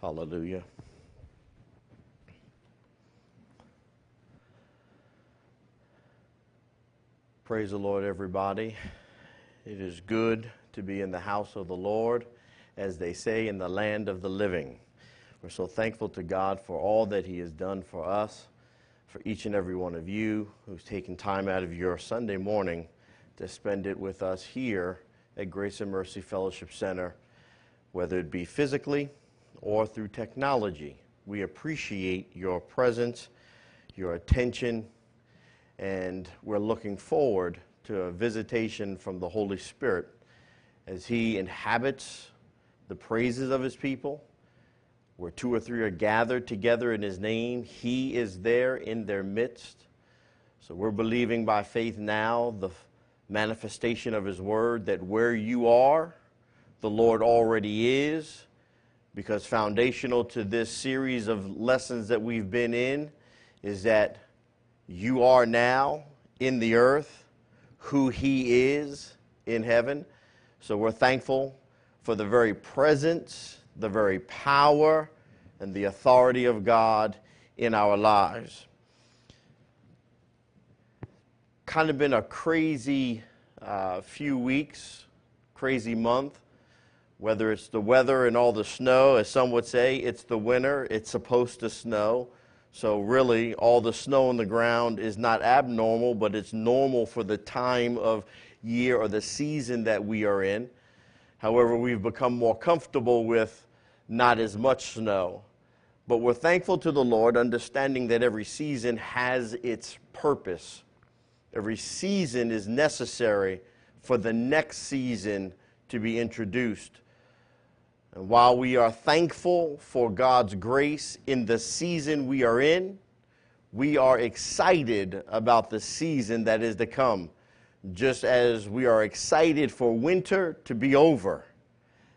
Hallelujah. Praise the Lord, everybody. It is good to be in the house of the Lord, as they say, in the land of the living. We're so thankful to God for all that He has done for us, for each and every one of you who's taken time out of your Sunday morning to spend it with us here at Grace and Mercy Fellowship Center, whether it be physically or through technology. We appreciate your presence, your attention, and we're looking forward to a visitation from the Holy Spirit as He inhabits the praises of His people. Where two or three are gathered together in His name, He is there in their midst. So we're believing by faith now the manifestation of His Word that where you are, the Lord already is because foundational to this series of lessons that we've been in is that you are now in the earth who He is in heaven. So we're thankful for the very presence, the very power, and the authority of God in our lives. Kind of been a crazy uh, few weeks, crazy month whether it's the weather and all the snow, as some would say, it's the winter, it's supposed to snow. So, really, all the snow on the ground is not abnormal, but it's normal for the time of year or the season that we are in. However, we've become more comfortable with not as much snow. But we're thankful to the Lord, understanding that every season has its purpose. Every season is necessary for the next season to be introduced. And while we are thankful for God's grace in the season we are in, we are excited about the season that is to come, just as we are excited for winter to be over.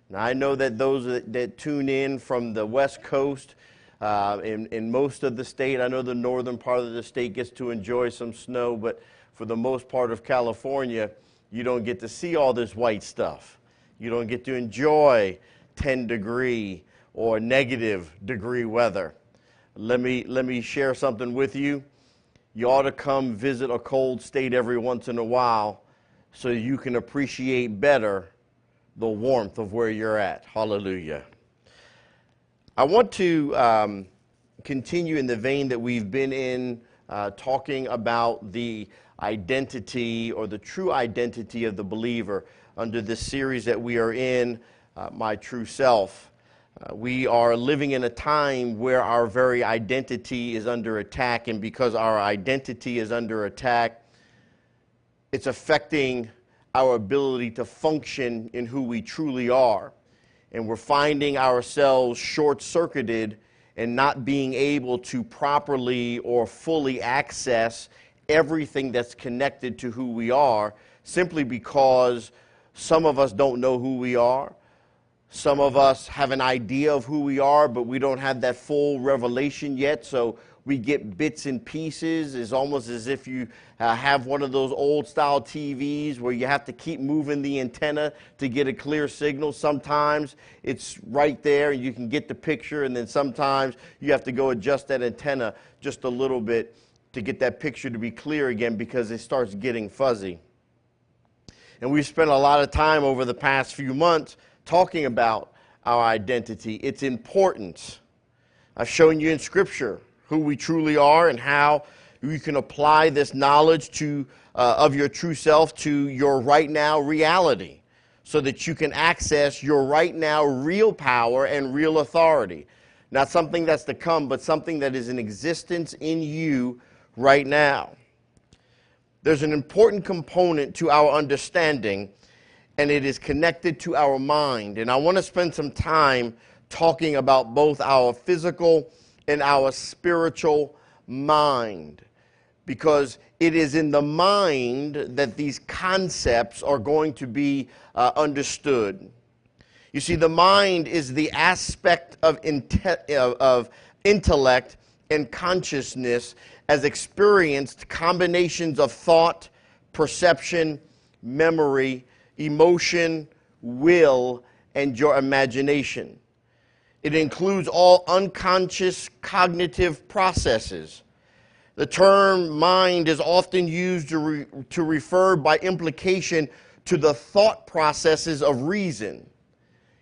Now, I know that those that, that tune in from the West Coast, uh, in, in most of the state, I know the northern part of the state gets to enjoy some snow, but for the most part of California, you don't get to see all this white stuff. You don't get to enjoy 10 degree or negative degree weather. Let me, let me share something with you. You ought to come visit a cold state every once in a while so you can appreciate better the warmth of where you're at. Hallelujah. I want to um, continue in the vein that we've been in, uh, talking about the identity or the true identity of the believer under this series that we are in uh, my true self. Uh, we are living in a time where our very identity is under attack, and because our identity is under attack, it's affecting our ability to function in who we truly are. And we're finding ourselves short circuited and not being able to properly or fully access everything that's connected to who we are simply because some of us don't know who we are. Some of us have an idea of who we are, but we don't have that full revelation yet. So we get bits and pieces. It's almost as if you uh, have one of those old style TVs where you have to keep moving the antenna to get a clear signal. Sometimes it's right there and you can get the picture, and then sometimes you have to go adjust that antenna just a little bit to get that picture to be clear again because it starts getting fuzzy. And we've spent a lot of time over the past few months talking about our identity, its importance. I've shown you in Scripture who we truly are and how you can apply this knowledge to, uh, of your true self to your right now reality so that you can access your right now real power and real authority. Not something that's to come, but something that is in existence in you right now. There's an important component to our understanding and it is connected to our mind. And I want to spend some time talking about both our physical and our spiritual mind because it is in the mind that these concepts are going to be uh, understood. You see, the mind is the aspect of, inte- of intellect and consciousness as experienced combinations of thought, perception, memory, emotion, will, and your imagination. It includes all unconscious cognitive processes. The term mind is often used to, re- to refer by implication to the thought processes of reason.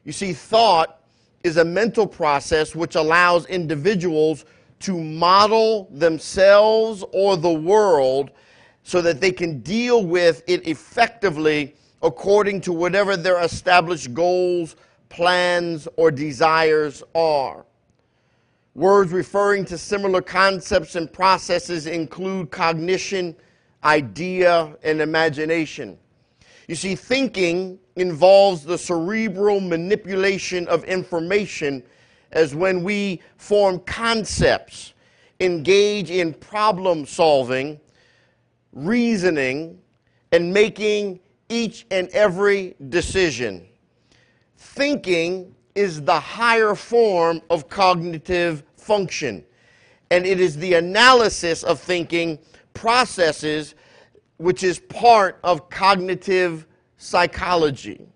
You see, thought is a mental process which allows individuals to model themselves or the world so that they can deal with it effectively according to whatever their established goals, plans, or desires are. Words referring to similar concepts and processes include cognition, idea, and imagination. You see, thinking involves the cerebral manipulation of information as when we form concepts, engage in problem solving, reasoning, and making each and every decision. Thinking is the higher form of cognitive function, and it is the analysis of thinking processes which is part of cognitive psychology.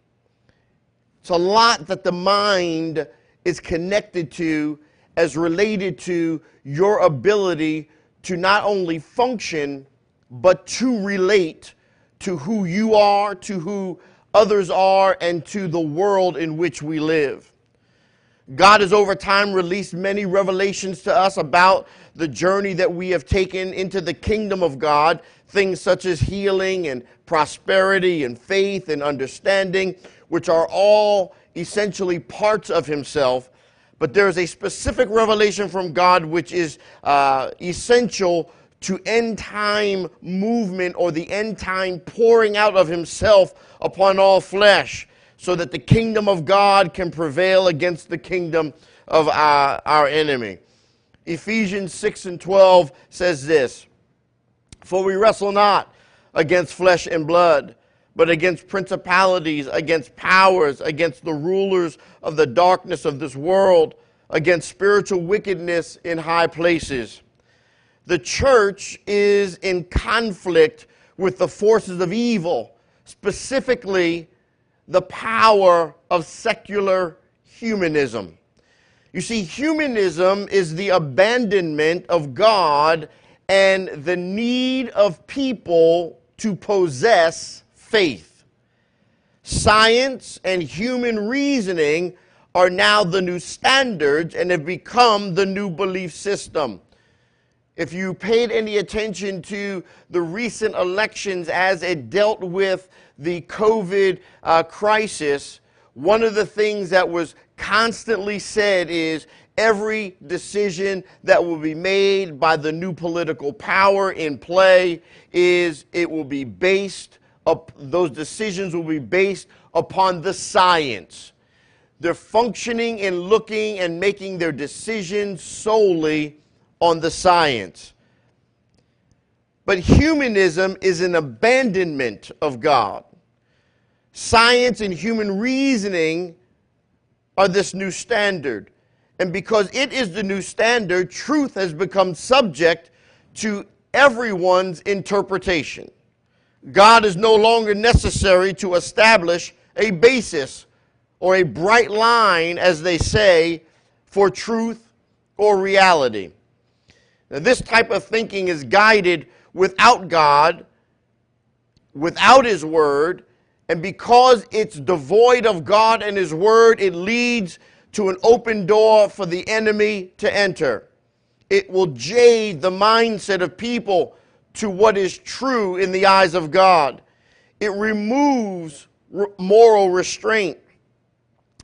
It's a lot that the mind is connected to as related to your ability to not only function, but to relate to who you are, to who others are, and to the world in which we live. God has over time released many revelations to us about the journey that we have taken into the kingdom of God, things such as healing and prosperity and faith and understanding, which are all essentially parts of Himself. But there is a specific revelation from God which is uh, essential to end time movement or the end time pouring out of Himself upon all flesh so that the kingdom of God can prevail against the kingdom of our, our enemy. Ephesians 6 and 12 says this For we wrestle not against flesh and blood, but against principalities, against powers, against the rulers of the darkness of this world, against spiritual wickedness in high places. The church is in conflict with the forces of evil, specifically the power of secular humanism. You see, humanism is the abandonment of God and the need of people to possess faith. Science and human reasoning are now the new standards and have become the new belief system. If you paid any attention to the recent elections as it dealt with the COVID uh, crisis, one of the things that was constantly said is every decision that will be made by the new political power in play is it will be based up those decisions will be based upon the science. They're functioning and looking and making their decisions solely on the science but humanism is an abandonment of God. Science and human reasoning are this new standard. And because it is the new standard, truth has become subject to everyone's interpretation. God is no longer necessary to establish a basis or a bright line, as they say, for truth or reality. Now, this type of thinking is guided without God, without His Word, and because it's devoid of God and His Word, it leads to an open door for the enemy to enter. It will jade the mindset of people to what is true in the eyes of God. It removes moral restraint.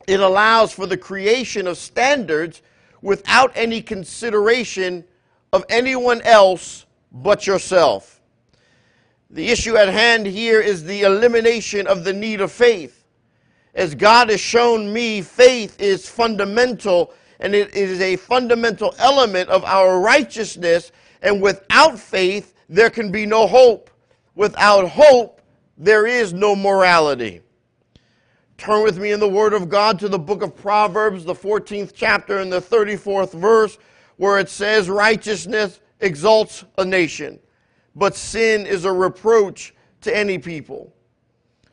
It allows for the creation of standards without any consideration of anyone else but yourself. The issue at hand here is the elimination of the need of faith. As God has shown me, faith is fundamental and it is a fundamental element of our righteousness. And without faith, there can be no hope. Without hope, there is no morality. Turn with me in the Word of God to the book of Proverbs, the 14th chapter and the 34th verse, where it says, Righteousness exalts a nation, but sin is a reproach to any people.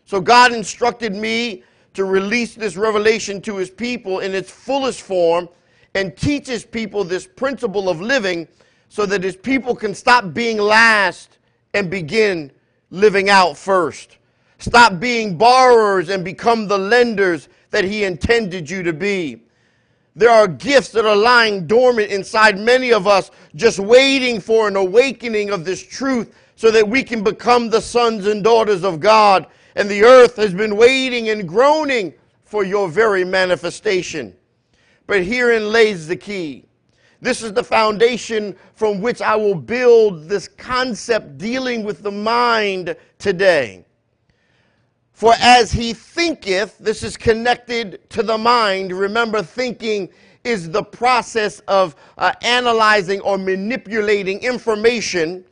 So God instructed me to release this revelation to his people in its fullest form and teaches people this principle of living so that his people can stop being last and begin living out first. Stop being borrowers and become the lenders that he intended you to be. There are gifts that are lying dormant inside many of us, just waiting for an awakening of this truth so that we can become the sons and daughters of God. And the earth has been waiting and groaning for your very manifestation. But herein lays the key. This is the foundation from which I will build this concept dealing with the mind today. For as he thinketh, this is connected to the mind. Remember, thinking is the process of uh, analyzing or manipulating information.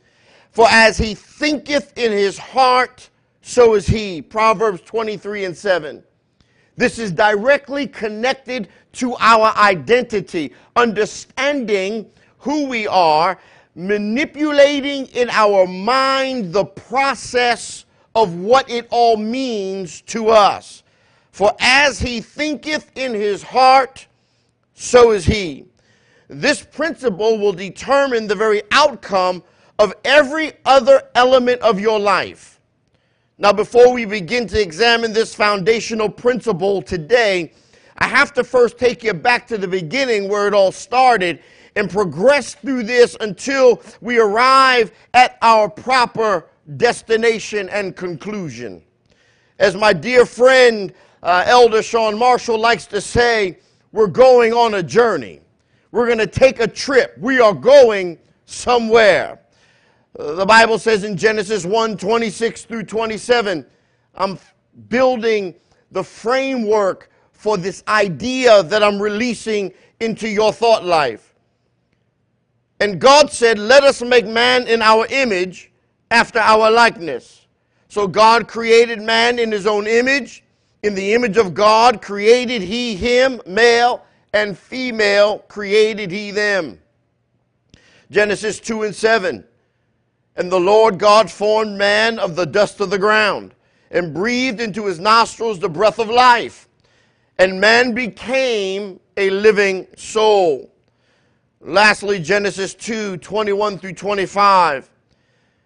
For as he thinketh in his heart, so is he. Proverbs 23 and 7. This is directly connected to our identity, understanding who we are, manipulating in our mind the process of what it all means to us. For as he thinketh in his heart, so is he. This principle will determine the very outcome of every other element of your life. Now, before we begin to examine this foundational principle today, I have to first take you back to the beginning where it all started and progress through this until we arrive at our proper destination and conclusion. As my dear friend, uh, Elder Sean Marshall likes to say, we're going on a journey. We're going to take a trip. We are going somewhere. Uh, the Bible says in Genesis 1 26 through 27, I'm building the framework for this idea that I'm releasing into your thought life. And God said, Let us make man in our image after our likeness. So God created man in his own image. In the image of God created he him, male and female created he them. Genesis 2 and 7. And the Lord God formed man of the dust of the ground and breathed into his nostrils the breath of life. And man became a living soul. Lastly, Genesis 2 21 through 25.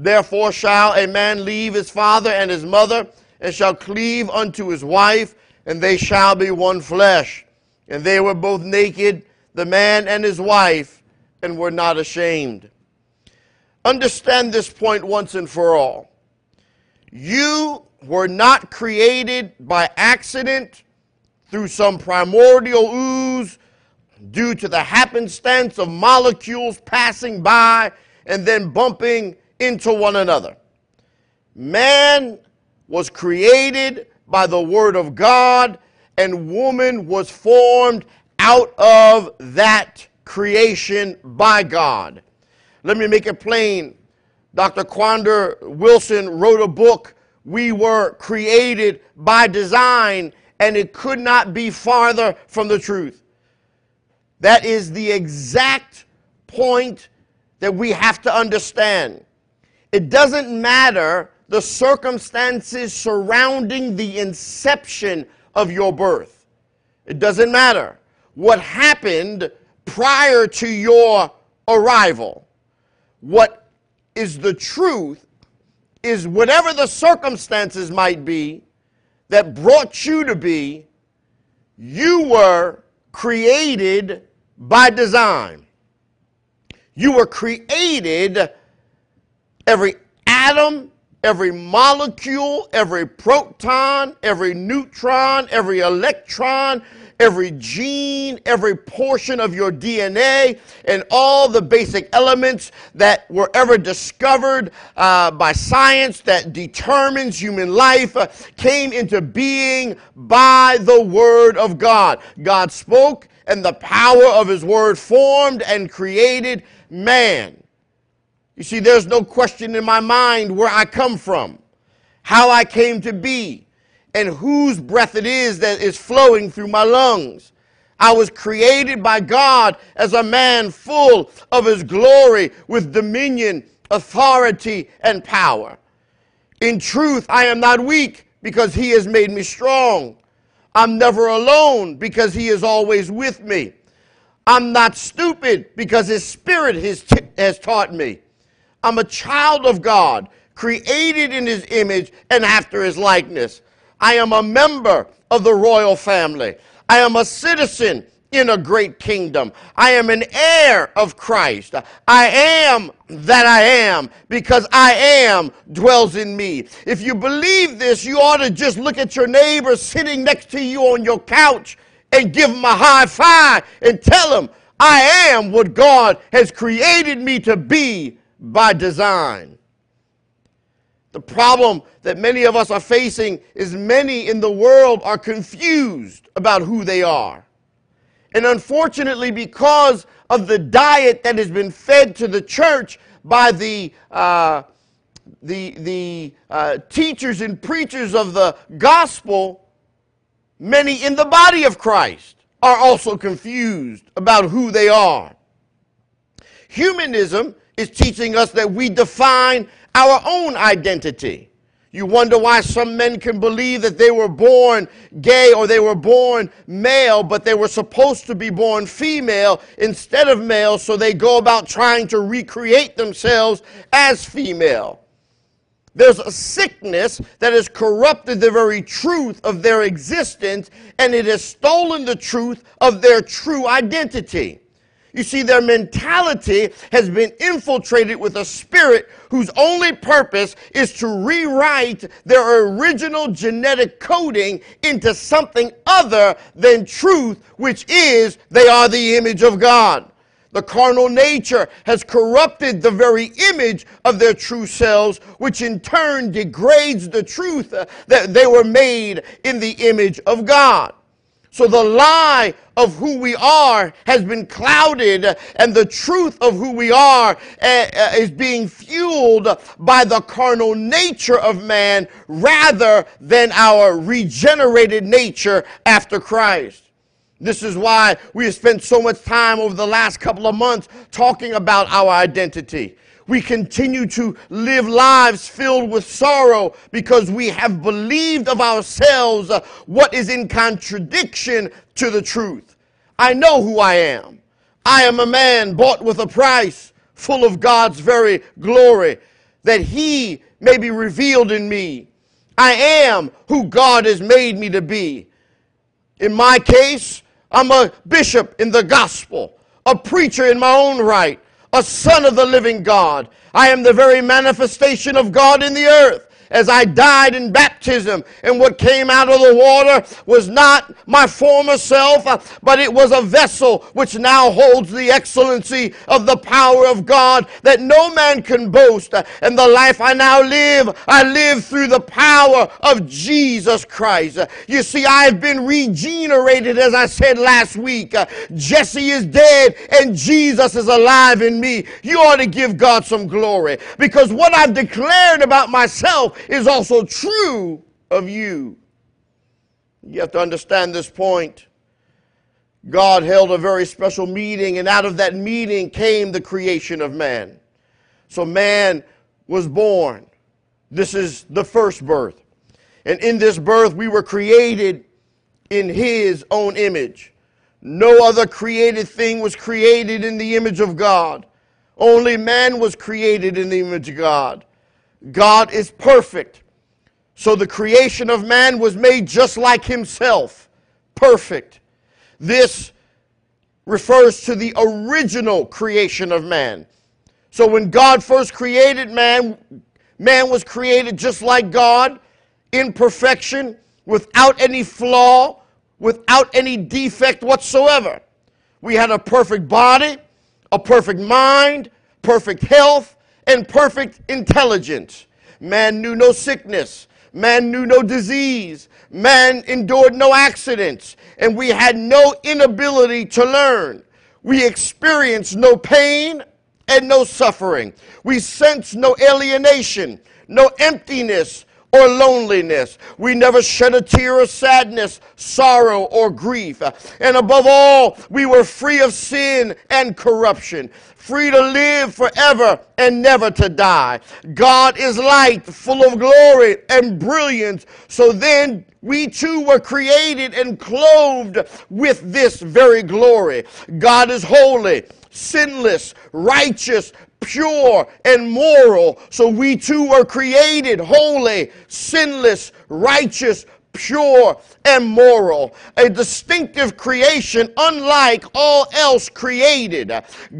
Therefore shall a man leave his father and his mother, and shall cleave unto his wife, and they shall be one flesh. And they were both naked, the man and his wife, and were not ashamed. Understand this point once and for all. You were not created by accident through some primordial ooze due to the happenstance of molecules passing by and then bumping into one another. Man was created by the Word of God, and woman was formed out of that creation by God. Let me make it plain. Dr. Quander Wilson wrote a book, We Were Created by Design, and it could not be farther from the truth. That is the exact point that we have to understand. It doesn't matter the circumstances surrounding the inception of your birth. It doesn't matter what happened prior to your arrival. What is the truth is whatever the circumstances might be that brought you to be, you were created by design. You were created Every atom, every molecule, every proton, every neutron, every electron, every gene, every portion of your DNA, and all the basic elements that were ever discovered uh, by science that determines human life uh, came into being by the Word of God. God spoke, and the power of His Word formed and created man. You see, there's no question in my mind where I come from, how I came to be and whose breath it is that is flowing through my lungs. I was created by God as a man full of his glory with dominion, authority, and power. In truth, I am not weak because he has made me strong. I'm never alone because he is always with me. I'm not stupid because his spirit has, t- has taught me. I'm a child of God, created in his image and after his likeness. I am a member of the royal family. I am a citizen in a great kingdom. I am an heir of Christ. I am that I am because I am dwells in me. If you believe this, you ought to just look at your neighbor sitting next to you on your couch and give him a high five and tell him, I am what God has created me to be by design. The problem that many of us are facing is many in the world are confused about who they are. And unfortunately, because of the diet that has been fed to the church by the, uh, the, the uh, teachers and preachers of the gospel, many in the body of Christ are also confused about who they are. Humanism is teaching us that we define our own identity. You wonder why some men can believe that they were born gay or they were born male, but they were supposed to be born female instead of male, so they go about trying to recreate themselves as female. There's a sickness that has corrupted the very truth of their existence, and it has stolen the truth of their true identity. You see, their mentality has been infiltrated with a spirit whose only purpose is to rewrite their original genetic coding into something other than truth, which is they are the image of God. The carnal nature has corrupted the very image of their true selves, which in turn degrades the truth that they were made in the image of God. So the lie of who we are has been clouded, and the truth of who we are uh, uh, is being fueled by the carnal nature of man rather than our regenerated nature after Christ. This is why we have spent so much time over the last couple of months talking about our identity. We continue to live lives filled with sorrow because we have believed of ourselves uh, what is in contradiction to the truth. I know who I am. I am a man bought with a price, full of God's very glory, that He may be revealed in me. I am who God has made me to be. In my case, I'm a bishop in the gospel, a preacher in my own right, a son of the living God. I am the very manifestation of God in the earth as I died in baptism. And what came out of the water was not my former self, uh, but it was a vessel which now holds the excellency of the power of God that no man can boast. Uh, and the life I now live, I live through the power of Jesus Christ. Uh, you see, I've been regenerated, as I said last week. Uh, Jesse is dead and Jesus is alive in me. You ought to give God some glory because what I've declared about myself is also true of you. You have to understand this point. God held a very special meeting, and out of that meeting came the creation of man. So man was born. This is the first birth. And in this birth, we were created in his own image. No other created thing was created in the image of God. Only man was created in the image of God. God is perfect. So the creation of man was made just like himself, perfect. This refers to the original creation of man. So when God first created man, Man was created just like God, in perfection, without any flaw, without any defect whatsoever. We had a perfect body, a perfect mind, perfect health, and perfect intelligence. Man knew no sickness. Man knew no disease. Man endured no accidents. And we had no inability to learn. We experienced no pain and no suffering. We sensed no alienation, no emptiness, or loneliness. We never shed a tear of sadness, sorrow, or grief. And above all, we were free of sin and corruption, free to live forever and never to die. God is light, full of glory and brilliance. So then we too were created and clothed with this very glory. God is holy, sinless, righteous, pure and moral. So we too were created holy, sinless, righteous, pure, and moral. A distinctive creation unlike all else created.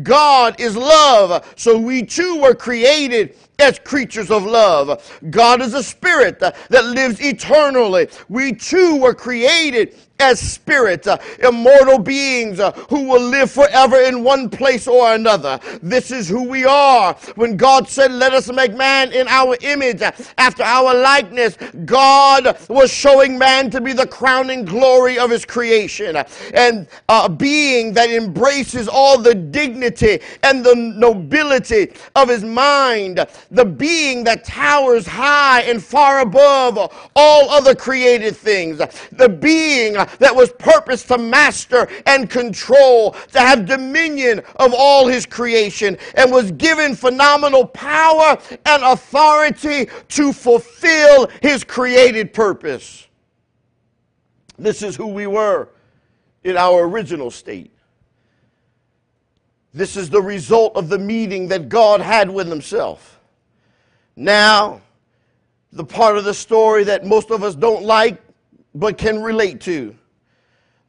God is love, so we too were created as creatures of love. God is a spirit that lives eternally. We too were created as spirits, uh, immortal beings uh, who will live forever in one place or another. This is who we are. When God said, Let us make man in our image, after our likeness, God was showing man to be the crowning glory of his creation and a being that embraces all the dignity and the nobility of his mind, the being that towers high and far above all other created things, the being that was purposed to master and control, to have dominion of all his creation, and was given phenomenal power and authority to fulfill his created purpose. This is who we were in our original state. This is the result of the meeting that God had with himself. Now, the part of the story that most of us don't like but can relate to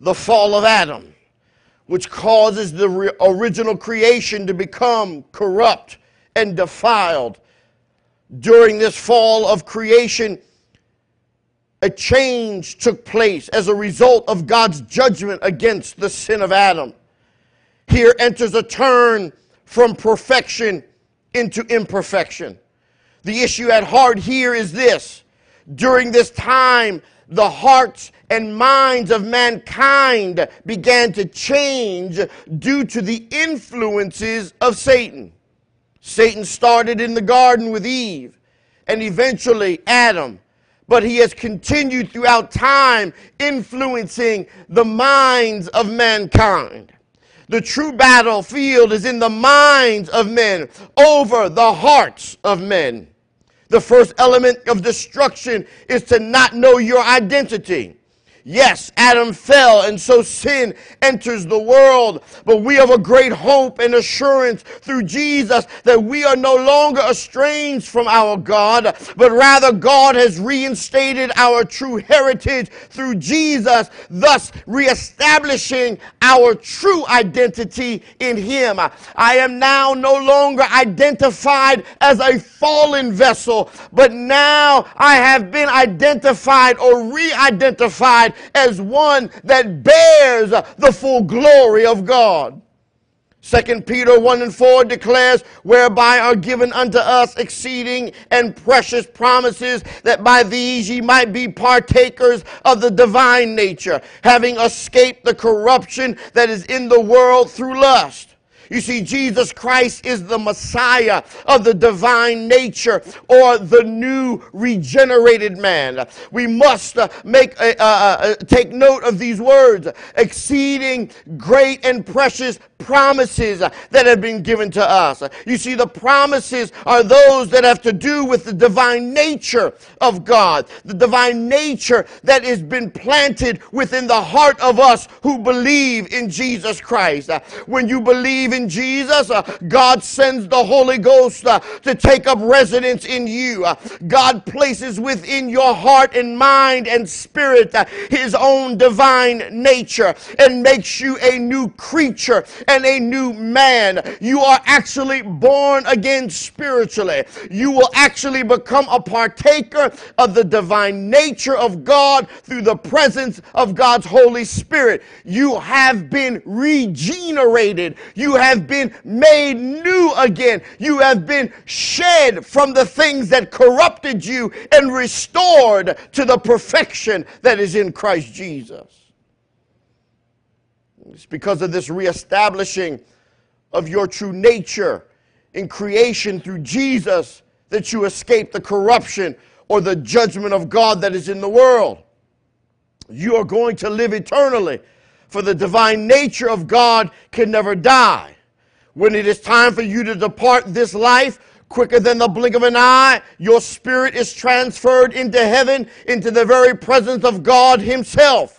the fall of Adam, which causes the re- original creation to become corrupt and defiled. During this fall of creation, a change took place as a result of God's judgment against the sin of Adam. Here enters a turn from perfection into imperfection. The issue at heart here is this. During this time, the hearts and minds of mankind began to change due to the influences of Satan. Satan started in the garden with Eve and eventually Adam, but he has continued throughout time influencing the minds of mankind. The true battlefield is in the minds of men over the hearts of men. The first element of destruction is to not know your identity. Yes, Adam fell, and so sin enters the world. But we have a great hope and assurance through Jesus that we are no longer estranged from our God, but rather God has reinstated our true heritage through Jesus, thus reestablishing our true identity in Him. I am now no longer identified as a fallen vessel, but now I have been identified or re identified as one that bears the full glory of God. 2 Peter 1 and 4 declares, whereby are given unto us exceeding and precious promises, that by these ye might be partakers of the divine nature, having escaped the corruption that is in the world through lust. You see, Jesus Christ is the Messiah of the divine nature or the new regenerated man. We must uh, make a, uh, uh, take note of these words exceeding great and precious promises that have been given to us. You see, the promises are those that have to do with the divine nature of God, the divine nature that has been planted within the heart of us who believe in Jesus Christ. When you believe in Jesus, uh, God sends the Holy Ghost uh, to take up residence in you. Uh, God places within your heart and mind and spirit His own divine nature and makes you a new creature and a new man. You are actually born again spiritually. You will actually become a partaker of the divine nature of God through the presence of God's Holy Spirit. You have been regenerated. You have been made new again. You have been shed from the things that corrupted you and restored to the perfection that is in Christ Jesus. It's because of this reestablishing of your true nature in creation through Jesus that you escape the corruption or the judgment of God that is in the world. You are going to live eternally, for the divine nature of God can never die. When it is time for you to depart this life, quicker than the blink of an eye, your spirit is transferred into heaven, into the very presence of God Himself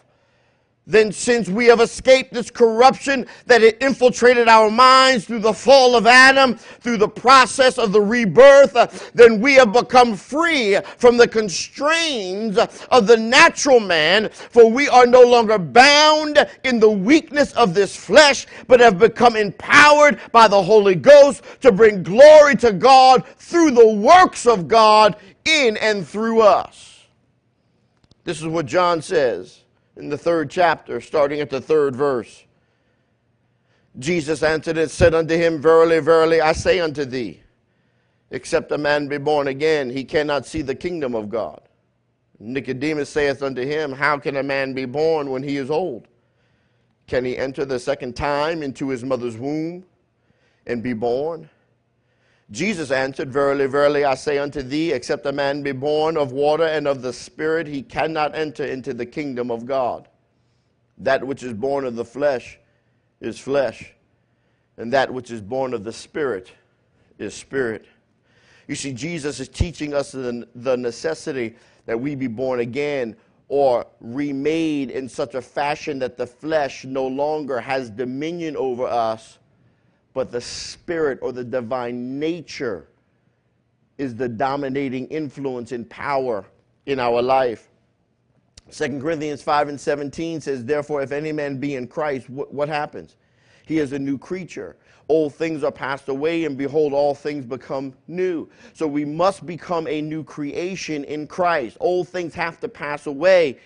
then since we have escaped this corruption that it infiltrated our minds through the fall of Adam, through the process of the rebirth, uh, then we have become free from the constraints of the natural man, for we are no longer bound in the weakness of this flesh, but have become empowered by the Holy Ghost to bring glory to God through the works of God in and through us. This is what John says in the third chapter, starting at the third verse. Jesus answered and said unto him, Verily, verily, I say unto thee, except a man be born again, he cannot see the kingdom of God. Nicodemus saith unto him, How can a man be born when he is old? Can he enter the second time into his mother's womb and be born? Jesus answered, Verily, verily, I say unto thee, except a man be born of water and of the Spirit, he cannot enter into the kingdom of God. That which is born of the flesh is flesh, and that which is born of the Spirit is spirit. You see, Jesus is teaching us the, the necessity that we be born again or remade in such a fashion that the flesh no longer has dominion over us but the spirit or the divine nature is the dominating influence and power in our life. 2 Corinthians 5 and 17 says, Therefore, if any man be in Christ, what, what happens? He is a new creature. Old things are passed away, and behold, all things become new. So we must become a new creation in Christ. Old things have to pass away,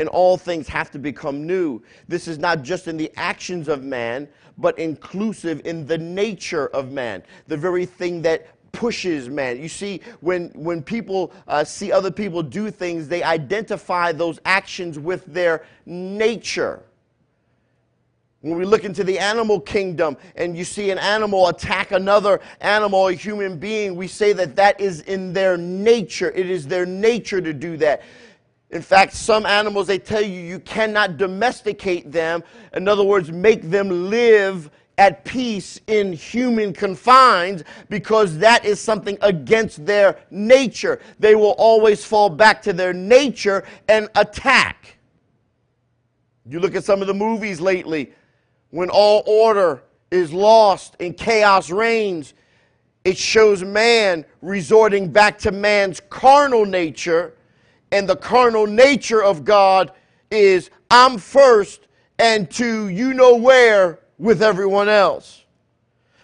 and all things have to become new. This is not just in the actions of man, but inclusive in the nature of man, the very thing that pushes man. You see, when, when people uh, see other people do things, they identify those actions with their nature. When we look into the animal kingdom and you see an animal attack another animal, a human being, we say that that is in their nature. It is their nature to do that. In fact, some animals, they tell you you cannot domesticate them. In other words, make them live at peace in human confines because that is something against their nature. They will always fall back to their nature and attack. You look at some of the movies lately when all order is lost and chaos reigns, it shows man resorting back to man's carnal nature and the carnal nature of God is I'm first and to you know where with everyone else.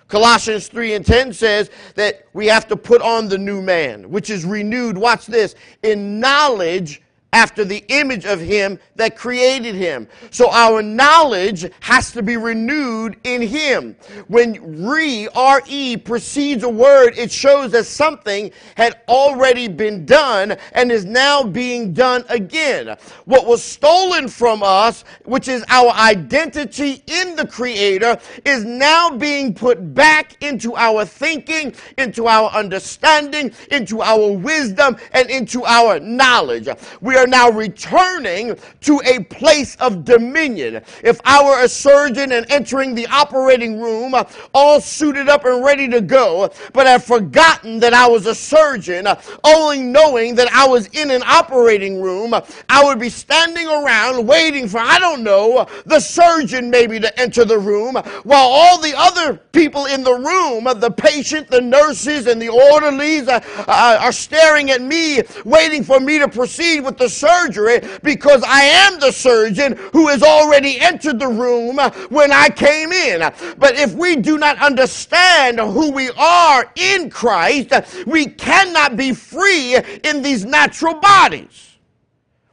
Colossians 3 and 10 says that we have to put on the new man, which is renewed, watch this, in knowledge after the image of him that created him. So our knowledge has to be renewed in him. When re, R-E, precedes a word, it shows that something had already been done and is now being done again. What was stolen from us, which is our identity in the Creator, is now being put back into our thinking, into our understanding, into our wisdom, and into our knowledge. We are are now returning to a place of dominion. If I were a surgeon and entering the operating room all suited up and ready to go, but have forgotten that I was a surgeon, only knowing that I was in an operating room, I would be standing around waiting for, I don't know, the surgeon maybe to enter the room, while all the other people in the room, the patient, the nurses, and the orderlies, uh, uh, are staring at me, waiting for me to proceed with the surgery because I am the surgeon who has already entered the room when I came in. But if we do not understand who we are in Christ, we cannot be free in these natural bodies.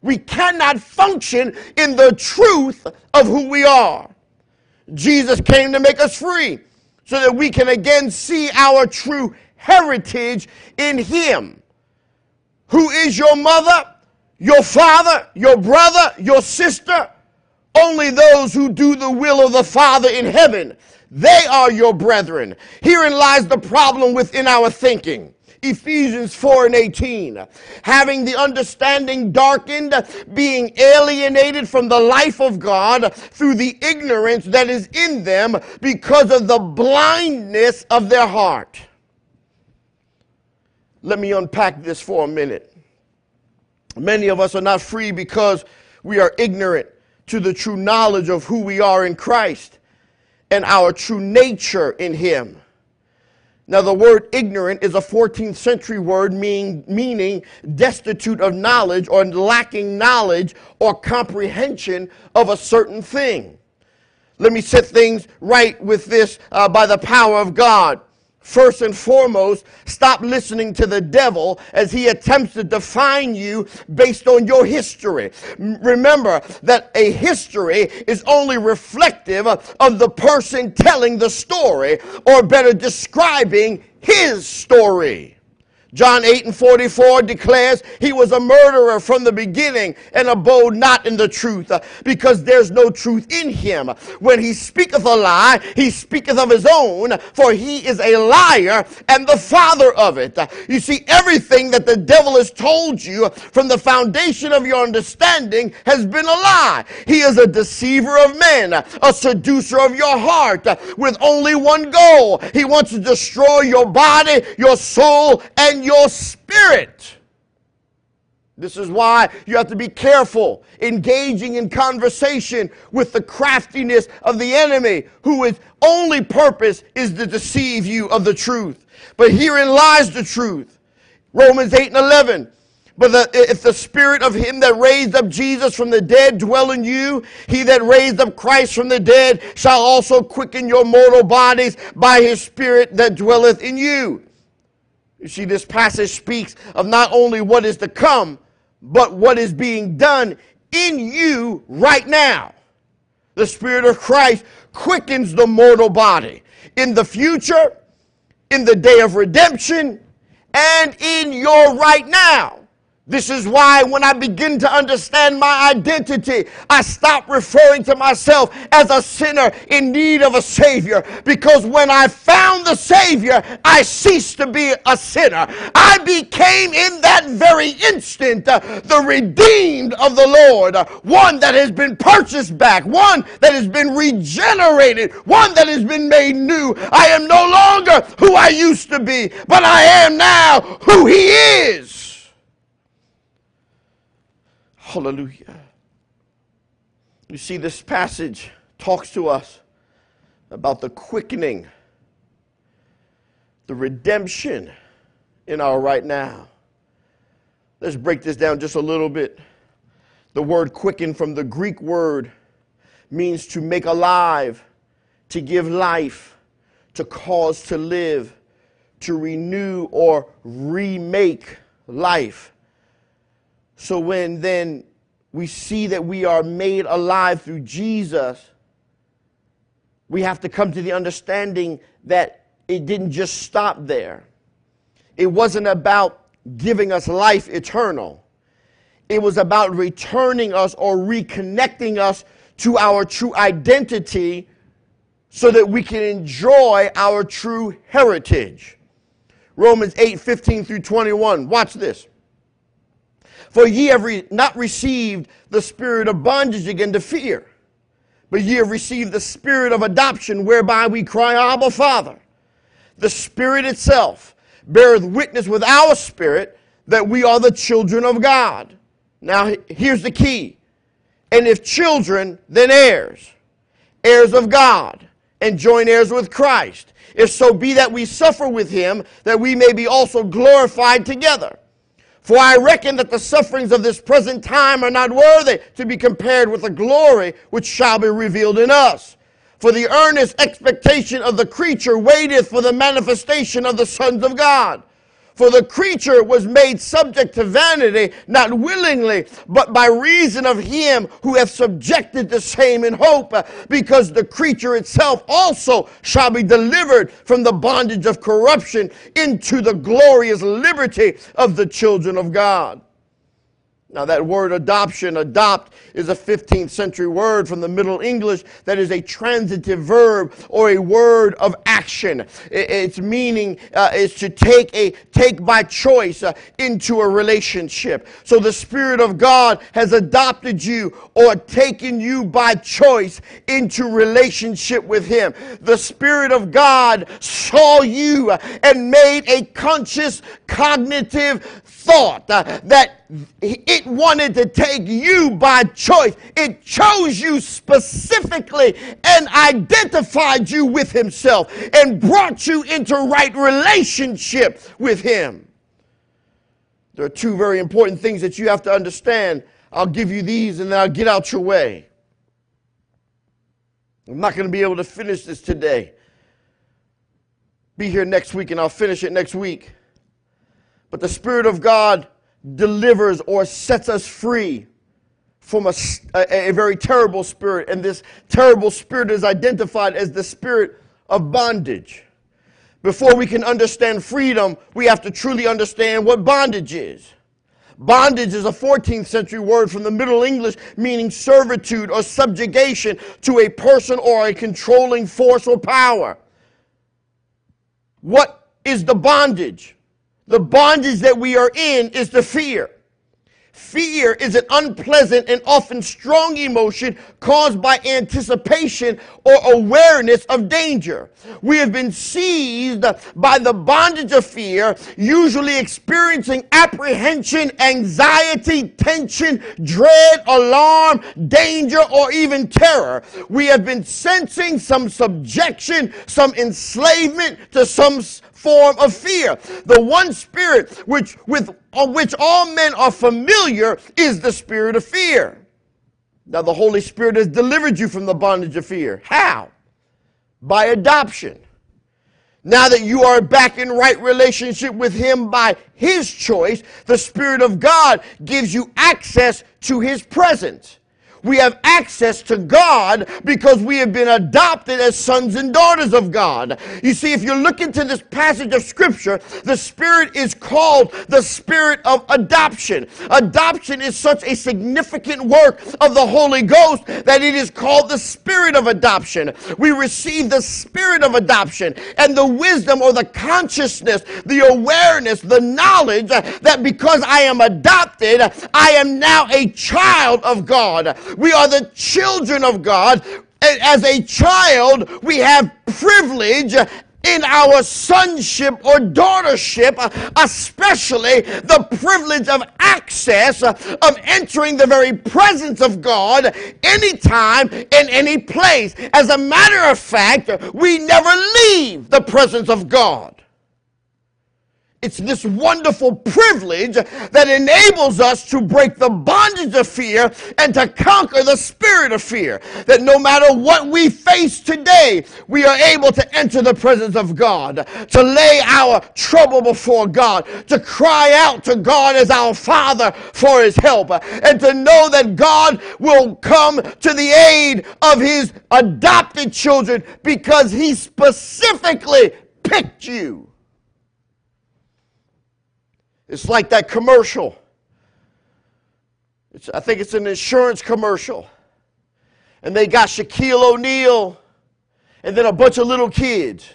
We cannot function in the truth of who we are. Jesus came to make us free so that we can again see our true heritage in Him. Who is your mother, your father, your brother, your sister? Only those who do the will of the Father in heaven. They are your brethren. Herein lies the problem within our thinking. Ephesians 4 and 18. Having the understanding darkened, being alienated from the life of God through the ignorance that is in them because of the blindness of their heart. Let me unpack this for a minute. Many of us are not free because we are ignorant to the true knowledge of who we are in Christ and our true nature in Him. Now, the word ignorant is a 14th century word meaning, meaning destitute of knowledge or lacking knowledge or comprehension of a certain thing. Let me set things right with this uh, by the power of God. First and foremost, stop listening to the devil as he attempts to define you based on your history. Remember that a history is only reflective of the person telling the story, or better, describing his story. John 8 and 44 declares he was a murderer from the beginning and abode not in the truth uh, because there's no truth in him. When he speaketh a lie, he speaketh of his own, for he is a liar and the father of it. You see, everything that the devil has told you from the foundation of your understanding has been a lie. He is a deceiver of men, a seducer of your heart with only one goal. He wants to destroy your body, your soul, and your spirit. This is why you have to be careful engaging in conversation with the craftiness of the enemy, who his only purpose is to deceive you of the truth. But herein lies the truth. Romans 8 and 11. But the, if the spirit of him that raised up Jesus from the dead dwell in you, he that raised up Christ from the dead shall also quicken your mortal bodies by his spirit that dwelleth in you. See, this passage speaks of not only what is to come, but what is being done in you right now. The Spirit of Christ quickens the mortal body. In the future, in the day of redemption, and in your right now. This is why when I begin to understand my identity, I stop referring to myself as a sinner in need of a Savior. Because when I found the Savior, I ceased to be a sinner. I became in that very instant uh, the redeemed of the Lord, one that has been purchased back, one that has been regenerated, one that has been made new. I am no longer who I used to be, but I am now who He is. Hallelujah. You see, this passage talks to us about the quickening, the redemption in our right now. Let's break this down just a little bit. The word quicken from the Greek word means to make alive, to give life, to cause to live, to renew or remake life. So when then we see that we are made alive through Jesus, we have to come to the understanding that it didn't just stop there. It wasn't about giving us life eternal. It was about returning us or reconnecting us to our true identity so that we can enjoy our true heritage. Romans 8 15 through 21. Watch this. For ye have re- not received the spirit of bondage again to fear, but ye have received the spirit of adoption, whereby we cry, Abba, Father. The Spirit itself beareth witness with our spirit that we are the children of God. Now, here's the key. And if children, then heirs, heirs of God, and joint heirs with Christ. If so be that we suffer with him, that we may be also glorified together. For I reckon that the sufferings of this present time are not worthy to be compared with the glory which shall be revealed in us. For the earnest expectation of the creature waiteth for the manifestation of the sons of God. For the creature was made subject to vanity, not willingly, but by reason of him who hath subjected the same in hope, because the creature itself also shall be delivered from the bondage of corruption into the glorious liberty of the children of God. Now, that word adoption, adopt, is a 15th century word from the Middle English that is a transitive verb or a word of action. Its meaning uh, is to take a take by choice uh, into a relationship. So the Spirit of God has adopted you or taken you by choice into relationship with Him. The Spirit of God saw you and made a conscious cognitive thought uh, that it wanted to take you by choice. It chose you specifically and identified you with Himself and brought you into right relationship with Him. There are two very important things that you have to understand. I'll give you these and then I'll get out your way. I'm not going to be able to finish this today. Be here next week and I'll finish it next week. But the Spirit of God delivers or sets us free from a, a, a, very terrible spirit. And this terrible spirit is identified as the spirit of bondage. Before we can understand freedom, we have to truly understand what bondage is. Bondage is a 14th century word from the Middle English meaning servitude or subjugation to a person or a controlling force or power. What is the bondage? The bondage that we are in is the fear. Fear is an unpleasant and often strong emotion caused by anticipation or awareness of danger. We have been seized by the bondage of fear, usually experiencing apprehension, anxiety, tension, dread, alarm, danger, or even terror. We have been sensing some subjection, some enslavement to some form of fear. The one spirit which with which all men are familiar is the spirit of fear. Now the Holy Spirit has delivered you from the bondage of fear. How? By adoption. Now that you are back in right relationship with Him by His choice, the Spirit of God gives you access to His presence. We have access to God because we have been adopted as sons and daughters of God. You see, if you look into this passage of scripture, the Spirit is called the Spirit of adoption. Adoption is such a significant work of the Holy Ghost that it is called the Spirit of adoption. We receive the Spirit of adoption and the wisdom or the consciousness, the awareness, the knowledge that because I am adopted, I am now a child of God. We are the children of God. As a child, we have privilege in our sonship or daughtership, especially the privilege of access of entering the very presence of God anytime in any place. As a matter of fact, we never leave the presence of God. It's this wonderful privilege that enables us to break the bondage of fear and to conquer the spirit of fear. That no matter what we face today, we are able to enter the presence of God, to lay our trouble before God, to cry out to God as our Father for His help, and to know that God will come to the aid of His adopted children because He specifically picked you. It's like that commercial. It's, I think it's an insurance commercial. And they got Shaquille O'Neal and then a bunch of little kids.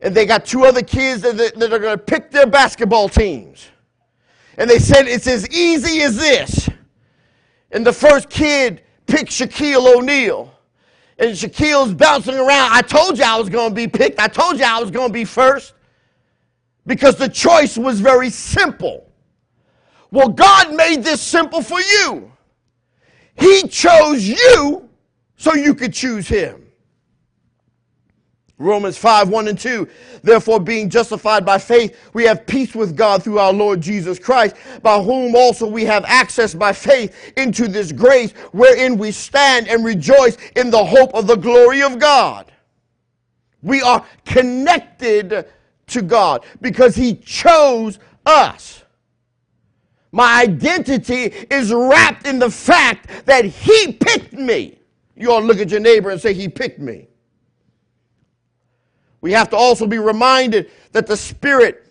And they got two other kids that, that are going to pick their basketball teams. And they said it's as easy as this. And the first kid picked Shaquille O'Neal. And Shaquille's bouncing around. I told you I was going to be picked. I told you I was going to be first because the choice was very simple. Well, God made this simple for you. He chose you so you could choose Him. Romans 5, 1 and 2. Therefore, being justified by faith, we have peace with God through our Lord Jesus Christ, by whom also we have access by faith into this grace wherein we stand and rejoice in the hope of the glory of God. We are connected to God because He chose us. My identity is wrapped in the fact that He picked me. You ought to look at your neighbor and say, He picked me. We have to also be reminded that the Spirit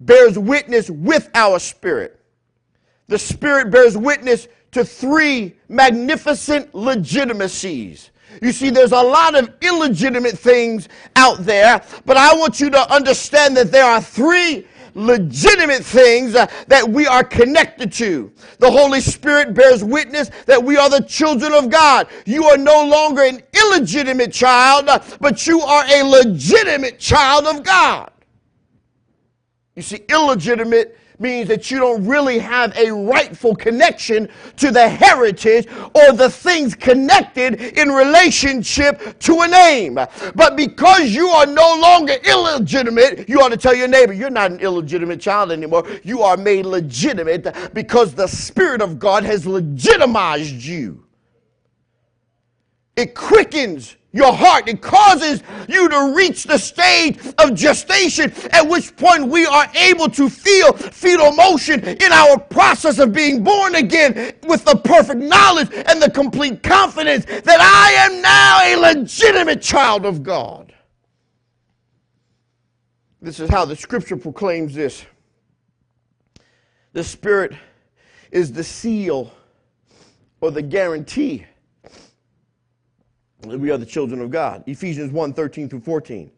bears witness with our spirit. The Spirit bears witness to three magnificent legitimacies. You see, there's a lot of illegitimate things out there, but I want you to understand that there are three legitimate things that we are connected to. The Holy Spirit bears witness that we are the children of God. You are no longer an illegitimate child, but you are a legitimate child of God. You see, illegitimate means that you don't really have a rightful connection to the heritage or the things connected in relationship to a name. But because you are no longer illegitimate, you ought to tell your neighbor, you're not an illegitimate child anymore. You are made legitimate because the Spirit of God has legitimized you. It quickens your heart. It causes you to reach the stage of gestation, at which point we are able to feel fetal motion in our process of being born again with the perfect knowledge and the complete confidence that I am now a legitimate child of God. This is how the scripture proclaims this. The Spirit is the seal or the guarantee we are the children of God. Ephesians 1 13 through 14.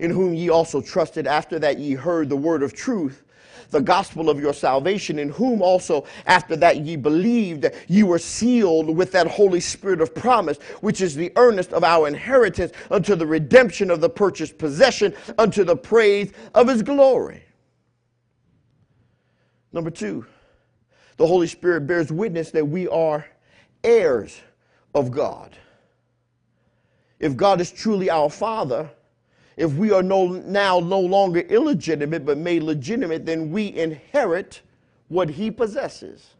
In whom ye also trusted after that ye heard the word of truth, the gospel of your salvation, in whom also after that ye believed, ye were sealed with that Holy Spirit of promise, which is the earnest of our inheritance unto the redemption of the purchased possession, unto the praise of his glory. Number two, the Holy Spirit bears witness that we are heirs of God if God is truly our Father, if we are no, now no longer illegitimate but made legitimate, then we inherit what He possesses.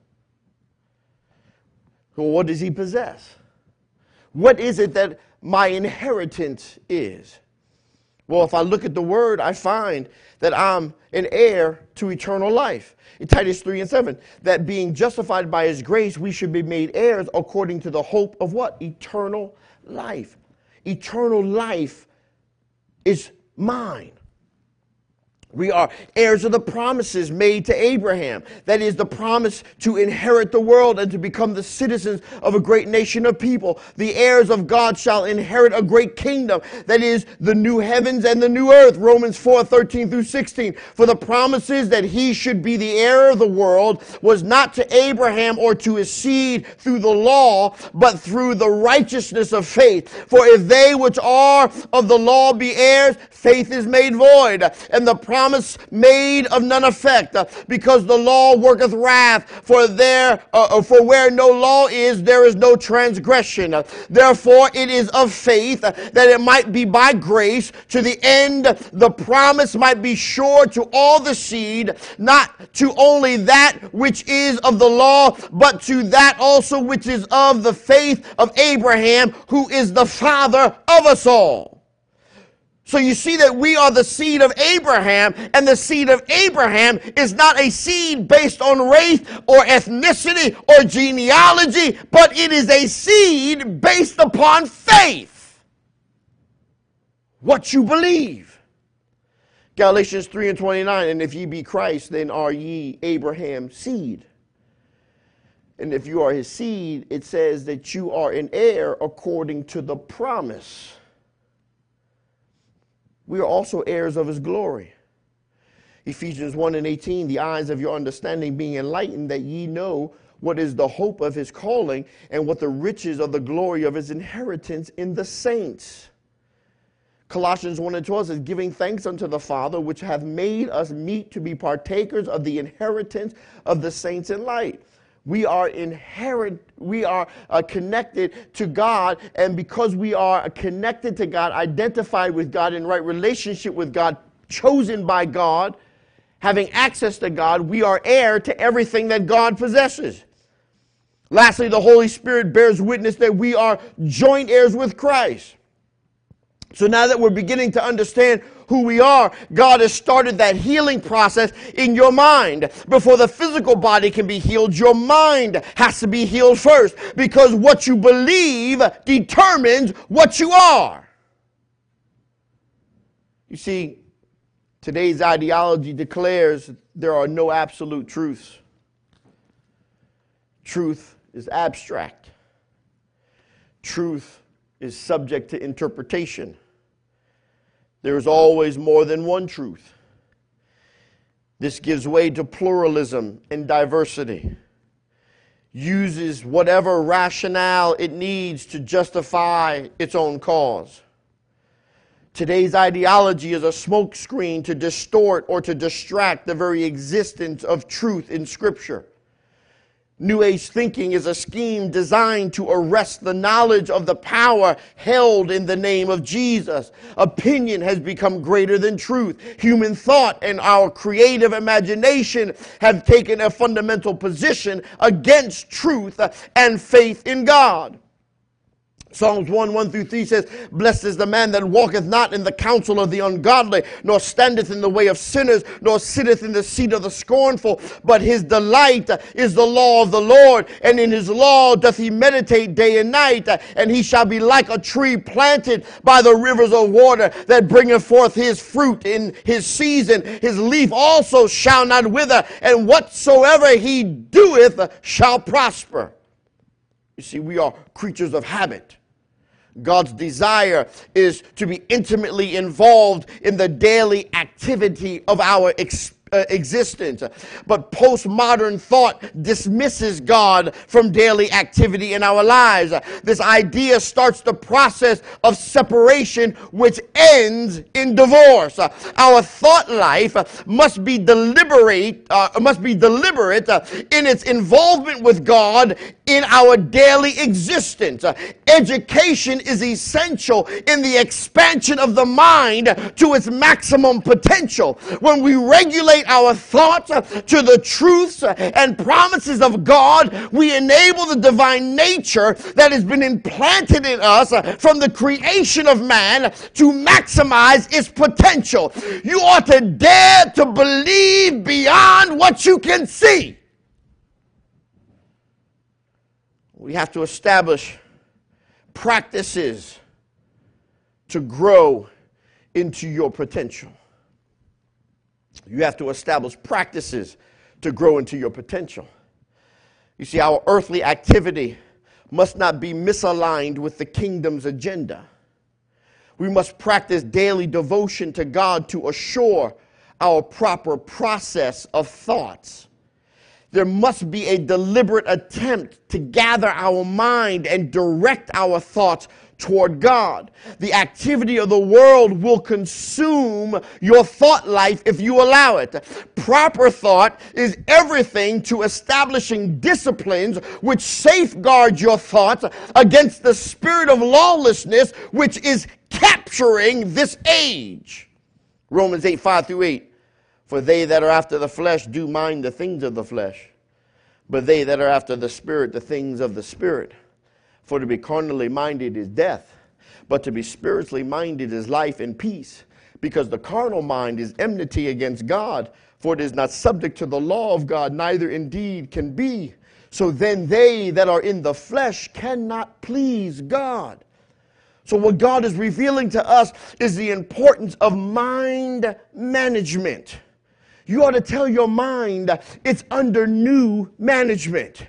Well, what does He possess? What is it that my inheritance is? Well, if I look at the word, I find that I'm an heir to eternal life. In Titus 3 and 7, that being justified by his grace, we should be made heirs according to the hope of what? Eternal life eternal life is mine. We are heirs of the promises made to Abraham. That is the promise to inherit the world and to become the citizens of a great nation of people. The heirs of God shall inherit a great kingdom. That is the new heavens and the new earth. Romans 4, 13 through 16. For the promises that he should be the heir of the world was not to Abraham or to his seed through the law, but through the righteousness of faith. For if they which are of the law be heirs, faith is made void. And the promise promise made of none effect, uh, because the law worketh wrath. For there, uh, uh, for where no law is, there is no transgression. Therefore, it is of faith that it might be by grace, to the end the promise might be sure to all the seed, not to only that which is of the law, but to that also which is of the faith of Abraham, who is the father of us all. So you see that we are the seed of Abraham, and the seed of Abraham is not a seed based on race or ethnicity or genealogy, but it is a seed based upon faith. What you believe. Galatians 3 and 29, and if ye be Christ, then are ye Abraham's seed. And if you are his seed, it says that you are an heir according to the promise we are also heirs of his glory. Ephesians 1 and 18, the eyes of your understanding being enlightened, that ye know what is the hope of his calling and what the riches of the glory of his inheritance in the saints. Colossians 1 and 12 says, giving thanks unto the Father, which hath made us meet to be partakers of the inheritance of the saints in light. We are inherent, we are uh, connected to God, and because we are connected to God, identified with God, in right relationship with God, chosen by God, having access to God, we are heir to everything that God possesses. Lastly, the Holy Spirit bears witness that we are joint heirs with Christ. So now that we're beginning to understand who we are, God has started that healing process in your mind. Before the physical body can be healed, your mind has to be healed first because what you believe determines what you are. You see, today's ideology declares there are no absolute truths. Truth is abstract. Truth is subject to interpretation. There is always more than one truth. This gives way to pluralism and diversity. Uses whatever rationale it needs to justify its own cause. Today's ideology is a smokescreen to distort or to distract the very existence of truth in Scripture. New Age thinking is a scheme designed to arrest the knowledge of the power held in the name of Jesus. Opinion has become greater than truth. Human thought and our creative imagination have taken a fundamental position against truth and faith in God. Psalms 1 1 through 3 says, Blessed is the man that walketh not in the counsel of the ungodly, nor standeth in the way of sinners, nor sitteth in the seat of the scornful, but his delight is the law of the Lord, and in his law doth he meditate day and night, and he shall be like a tree planted by the rivers of water that bringeth forth his fruit in his season. His leaf also shall not wither, and whatsoever he doeth shall prosper. You see, we are creatures of habit. God's desire is to be intimately involved in the daily activity of our experience uh, existence. But postmodern thought dismisses God from daily activity in our lives. This idea starts the process of separation, which ends in divorce. Our thought life must be deliberate, uh, must be deliberate in its involvement with God in our daily existence. Uh, education is essential in the expansion of the mind to its maximum potential. When we regulate our thoughts uh, to the truths uh, and promises of God, we enable the divine nature that has been implanted in us from the creation of man to maximize its potential. You ought to dare to believe beyond what you can see. We have to establish practices to grow into your potential. You have to establish practices to grow into your potential. You see, our earthly activity must not be misaligned with the kingdom's agenda. We must practice daily devotion to God to assure our proper process of thoughts. There must be a deliberate attempt to gather our mind and direct our thoughts toward God. The activity of the world will consume your thought life if you allow it. Proper thought is everything to establishing disciplines which safeguard your thoughts against the spirit of lawlessness which is capturing this age. Romans 8 5 through 8. For they that are after the flesh do mind the things of the flesh, but they that are after the spirit, the things of the spirit. For to be carnally minded is death, but to be spiritually minded is life and peace. Because the carnal mind is enmity against God, for it is not subject to the law of God, neither indeed can be. So then they that are in the flesh cannot please God. So, what God is revealing to us is the importance of mind management. You ought to tell your mind it's under new management.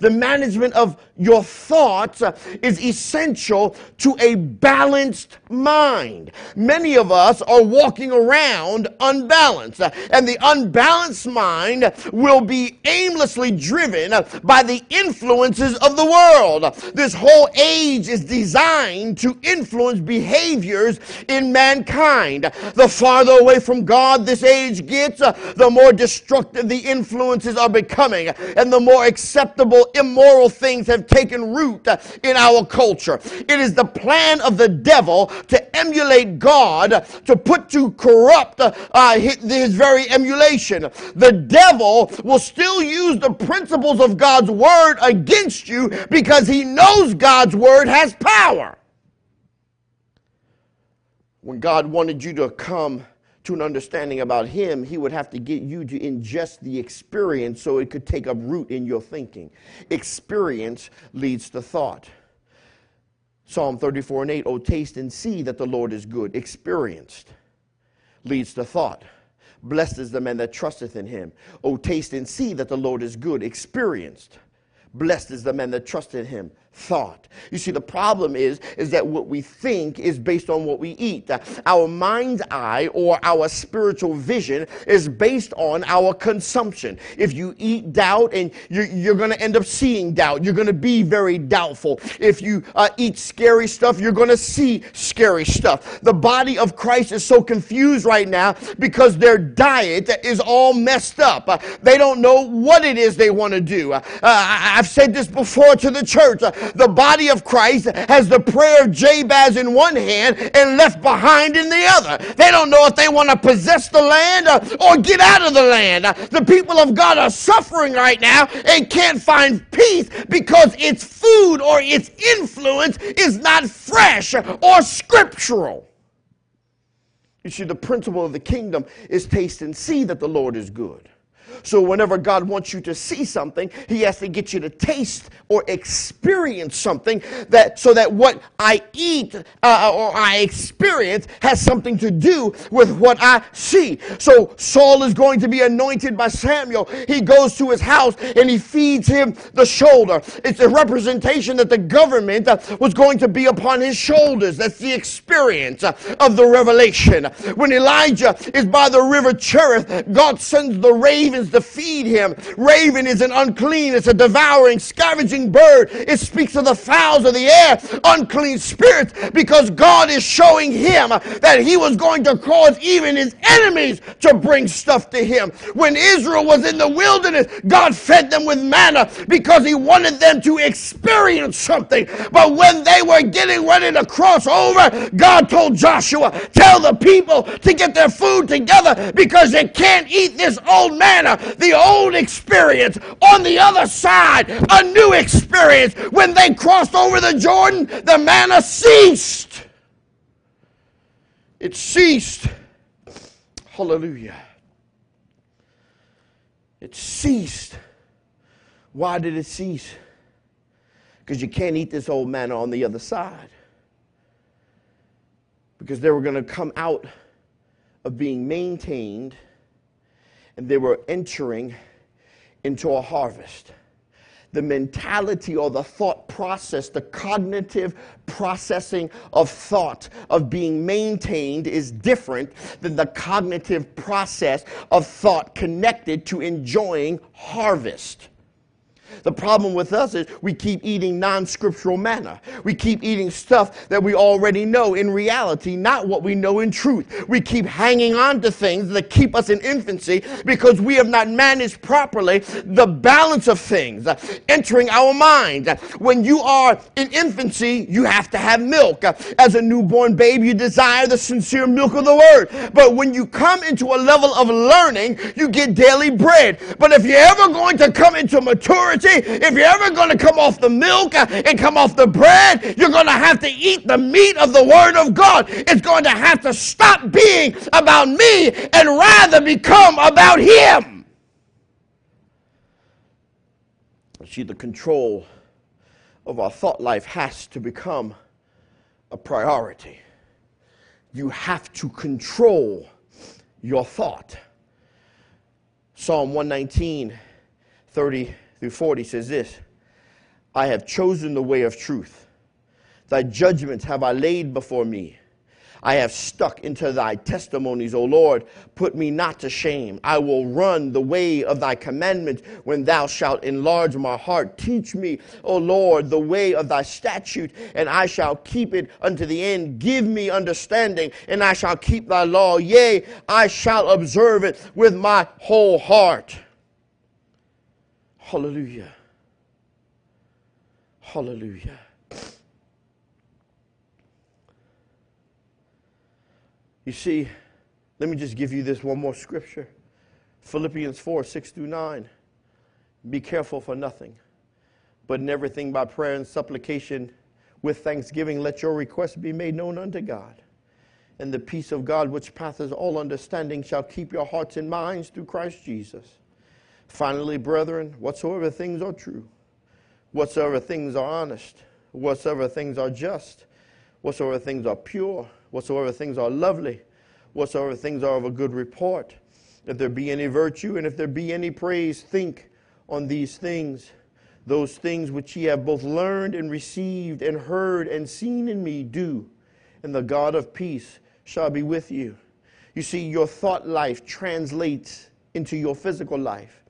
the management of your thoughts is essential to a balanced mind. Many of us are walking around unbalanced, and the unbalanced mind will be aimlessly driven by the influences of the world. This whole age is designed to influence behaviors in mankind. The farther away from God this age gets, the more destructive the influences are becoming, and the more acceptable immoral things have taken root uh, in our culture. It is the plan of the devil to emulate God, to put to corrupt uh, his, his very emulation. The devil will still use the principles of God's word against you because he knows God's word has power. When God wanted you to come to an understanding about Him, He would have to get you to ingest the experience so it could take up root in your thinking. Experience leads to thought. Psalm 34 and 8, Oh, taste and see that the Lord is good. Experienced leads to thought. Blessed is the man that trusteth in him. Oh, taste and see that the Lord is good. Experienced. Blessed is the man that trusteth in him thought. You see, the problem is, is that what we think is based on what we eat. Our mind's eye or our spiritual vision is based on our consumption. If you eat doubt and you're, you're going to end up seeing doubt, you're going to be very doubtful. If you uh, eat scary stuff, you're going to see scary stuff. The body of Christ is so confused right now because their diet is all messed up. Uh, they don't know what it is they want to do. Uh, I've said this before to the church. Uh, the body of Christ has the prayer of Jabez in one hand and left behind in the other. They don't know if they want to possess the land or get out of the land. The people of God are suffering right now and can't find peace because its food or its influence is not fresh or scriptural. You see, the principle of the kingdom is taste and see that the Lord is good. So whenever God wants you to see something, he has to get you to taste or experience something that so that what I eat uh, or I experience has something to do with what I see. So Saul is going to be anointed by Samuel. He goes to his house and he feeds him the shoulder. It's a representation that the government uh, was going to be upon his shoulders. That's the experience uh, of the revelation. When Elijah is by the river Cherith, God sends the ravens to feed him. Raven is an unclean, it's a devouring, scavenging bird. It speaks of the fowls of the air, unclean spirits, because God is showing him that he was going to cause even his enemies to bring stuff to him. When Israel was in the wilderness, God fed them with manna because he wanted them to experience something. But when they were getting ready to cross over, God told Joshua, Tell the people to get their food together because they can't eat this old manna the old experience. On the other side, a new experience. When they crossed over the Jordan, the manna ceased. It ceased. Hallelujah. It ceased. Why did it cease? Because you can't eat this old manna on the other side. Because they were going to come out of being maintained and they were entering into a harvest. The mentality or the thought process, the cognitive processing of thought, of being maintained, is different than the cognitive process of thought connected to enjoying harvest. The problem with us is we keep eating non scriptural manna. We keep eating stuff that we already know in reality, not what we know in truth. We keep hanging on to things that keep us in infancy because we have not managed properly the balance of things entering our mind. When you are in infancy, you have to have milk. As a newborn babe, you desire the sincere milk of the word. But when you come into a level of learning, you get daily bread. But if you're ever going to come into maturity, if you're ever going to come off the milk uh, and come off the bread, you're going to have to eat the meat of the Word of God. It's going to have to stop being about me and rather become about Him. See, the control of our thought life has to become a priority. You have to control your thought. Psalm 119, 30 through 40 says this I have chosen the way of truth. Thy judgments have I laid before me. I have stuck into thy testimonies, O Lord. Put me not to shame. I will run the way of thy commandments when thou shalt enlarge my heart. Teach me, O Lord, the way of thy statute, and I shall keep it unto the end. Give me understanding, and I shall keep thy law. Yea, I shall observe it with my whole heart. Hallelujah. Hallelujah. You see, let me just give you this one more scripture Philippians 4 6 through 9. Be careful for nothing, but in everything by prayer and supplication with thanksgiving, let your requests be made known unto God. And the peace of God, which passeth all understanding, shall keep your hearts and minds through Christ Jesus. Finally, brethren, whatsoever things are true, whatsoever things are honest, whatsoever things are just, whatsoever things are pure, whatsoever things are lovely, whatsoever things are of a good report. If there be any virtue and if there be any praise, think on these things. Those things which ye have both learned and received and heard and seen in me, do, and the God of peace shall be with you. You see, your thought life translates into your physical life.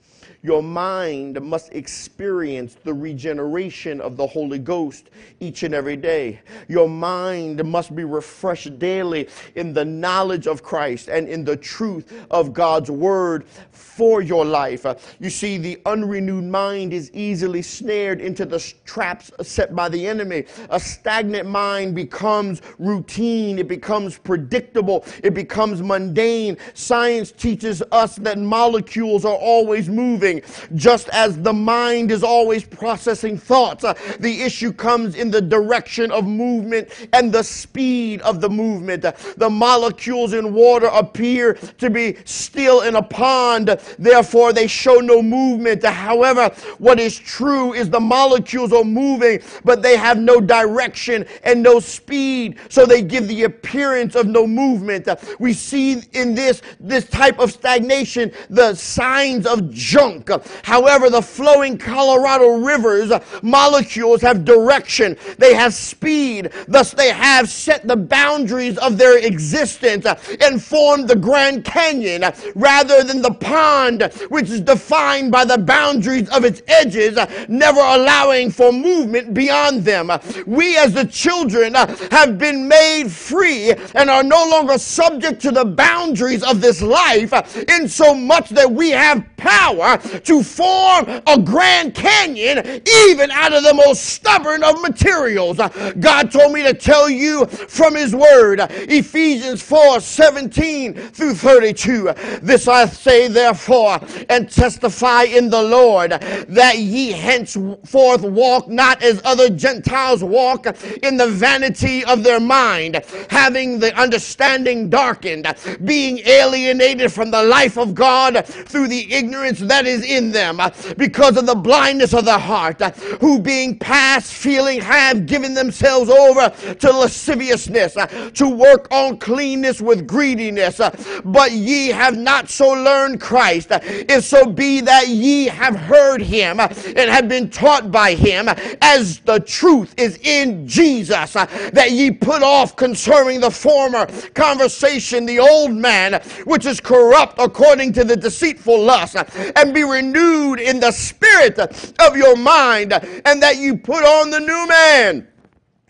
Your mind must experience the regeneration of the Holy Ghost each and every day. Your mind must be refreshed daily in the knowledge of Christ and in the truth of God's word for your life. You see, the unrenewed mind is easily snared into the traps set by the enemy. A stagnant mind becomes routine, it becomes predictable, it becomes mundane. Science teaches us that molecules are always moving, just as the mind is always processing thoughts. Uh, the issue comes in the direction of movement and the speed of the movement. Uh, the molecules in water appear to be still in a pond Therefore, they show no movement. However, what is true is the molecules are moving, but they have no direction and no speed. So they give the appearance of no movement. We see in this, this type of stagnation the signs of junk. However, the flowing Colorado rivers molecules have direction. They have speed. Thus, they have set the boundaries of their existence and formed the Grand Canyon rather than the pond pond, which is defined by the boundaries of its edges, never allowing for movement beyond them. We, as the children, have been made free and are no longer subject to the boundaries of this life, in so much that we have power to form a Grand Canyon even out of the most stubborn of materials. God told me to tell you from His Word, Ephesians 4 17 through 32. This I say, therefore and testify in the Lord that ye henceforth walk not as other Gentiles walk in the vanity of their mind, having the understanding darkened, being alienated from the life of God through the ignorance that is in them, uh, because of the blindness of the heart, uh, who being past feeling have given themselves over to lasciviousness, uh, to work on cleanness with greediness. But ye have not so learned Christ Christ, if so be that ye have heard him and have been taught by him, as the truth is in Jesus, that ye put off concerning the former conversation the old man, which is corrupt according to the deceitful lust, and be renewed in the spirit of your mind, and that you put on the new man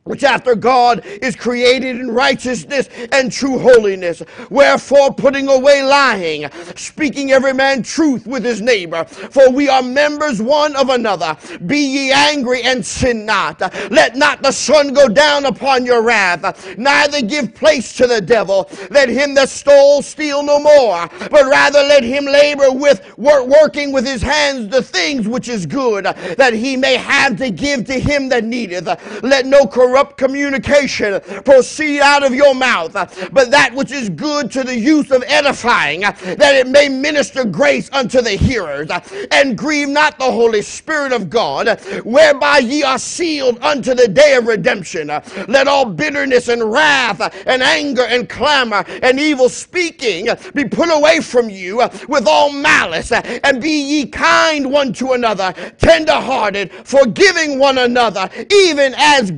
which after God is created in righteousness and true holiness. Wherefore, putting away lying, speaking every man truth with his neighbor, for we are members one of another. Be ye angry and sin not. Let not the sun go down upon your wrath, neither give place to the devil. Let him that stole steal no more, but rather let him labor with work, working with his hands the things which is good, that he may have to give to him that needeth. Let no corruption corrupt communication proceed out of your mouth, but that which is good to the use of edifying, that it may minister grace unto the hearers. And grieve not the Holy Spirit of God, whereby ye are sealed unto the day of redemption. Let all bitterness and wrath and anger and clamor and evil speaking be put away from you with all malice, and be ye kind one to another, tenderhearted, forgiving one another, even as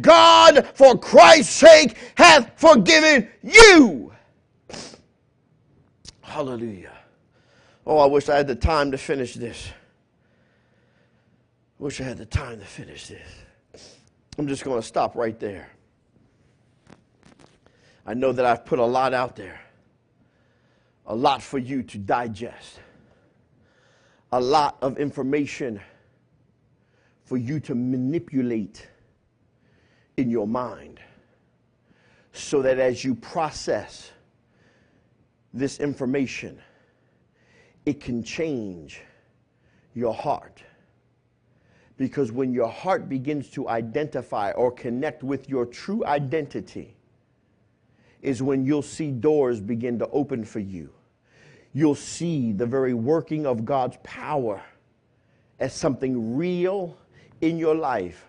God, for Christ's sake, hath forgiven you. Hallelujah. Oh, I wish I had the time to finish this. Wish I had the time to finish this. I'm just going to stop right there. I know that I've put a lot out there, a lot for you to digest, a lot of information for you to manipulate in your mind so that as you process this information, it can change your heart. Because when your heart begins to identify or connect with your true identity, is when you'll see doors begin to open for you. You'll see the very working of God's power as something real in your life.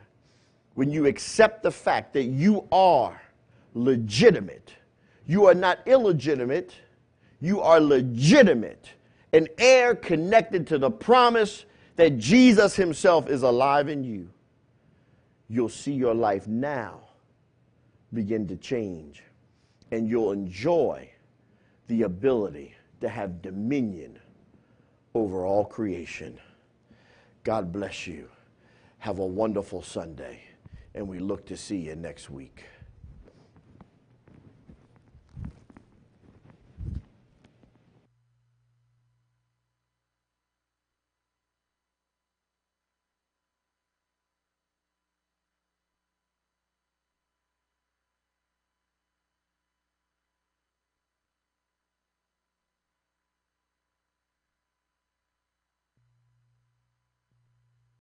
When you accept the fact that you are legitimate, you are not illegitimate, you are legitimate, an heir connected to the promise that Jesus Himself is alive in you, you'll see your life now begin to change and you'll enjoy the ability to have dominion over all creation. God bless you. Have a wonderful Sunday, and we look to see you next week.